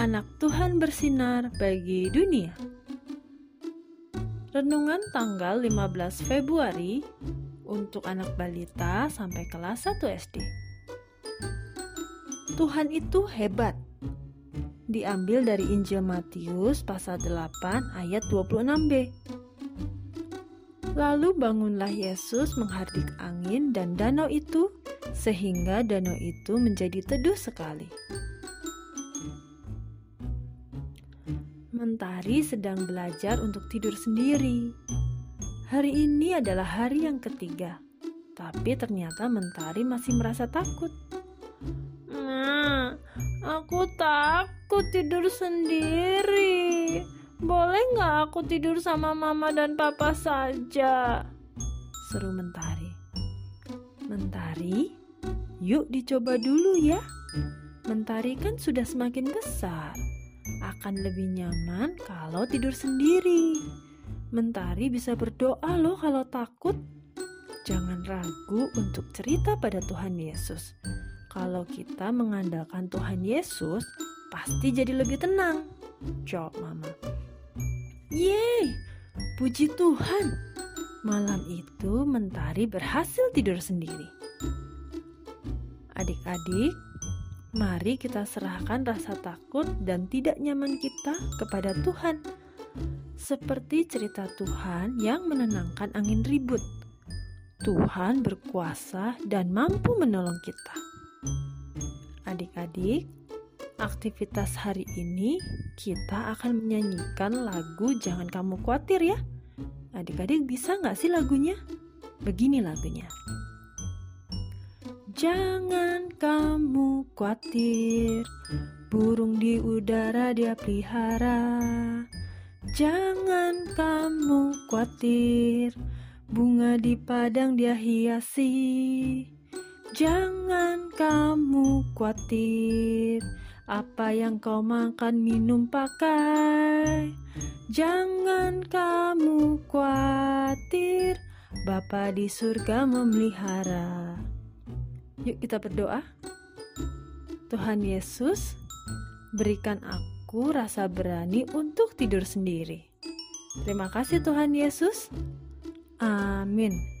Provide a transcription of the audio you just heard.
Anak Tuhan bersinar bagi dunia. Renungan tanggal 15 Februari untuk anak balita sampai kelas 1 SD. Tuhan itu hebat. Diambil dari Injil Matius pasal 8 ayat 26b. Lalu bangunlah Yesus menghardik angin dan danau itu sehingga danau itu menjadi teduh sekali. Mentari sedang belajar untuk tidur sendiri. Hari ini adalah hari yang ketiga, tapi ternyata Mentari masih merasa takut. Ma, aku takut tidur sendiri. Boleh nggak aku tidur sama mama dan papa saja? Seru Mentari. Mentari, yuk dicoba dulu ya. Mentari kan sudah semakin besar. Akan lebih nyaman kalau tidur sendiri. Mentari bisa berdoa loh kalau takut. Jangan ragu untuk cerita pada Tuhan Yesus. Kalau kita mengandalkan Tuhan Yesus, pasti jadi lebih tenang. Jawab Mama. Yeay, puji Tuhan. Malam itu Mentari berhasil tidur sendiri. Adik-adik, mari kita serahkan rasa takut dan tidak nyaman kita kepada Tuhan. Seperti cerita Tuhan yang menenangkan angin ribut. Tuhan berkuasa dan mampu menolong kita. Adik-adik, aktivitas hari ini kita akan menyanyikan lagu Jangan Kamu Khawatir ya. Adik-adik bisa nggak sih lagunya? Begini lagunya. Jangan kamu khawatir, burung di udara dia pelihara. Jangan kamu khawatir, bunga di padang dia hiasi. Jangan kamu khawatir, apa yang kau makan, minum, pakai. Jangan kamu khawatir, Bapa di surga memelihara. Yuk kita berdoa. Tuhan Yesus, berikan aku rasa berani untuk tidur sendiri. Terima kasih Tuhan Yesus. Amin.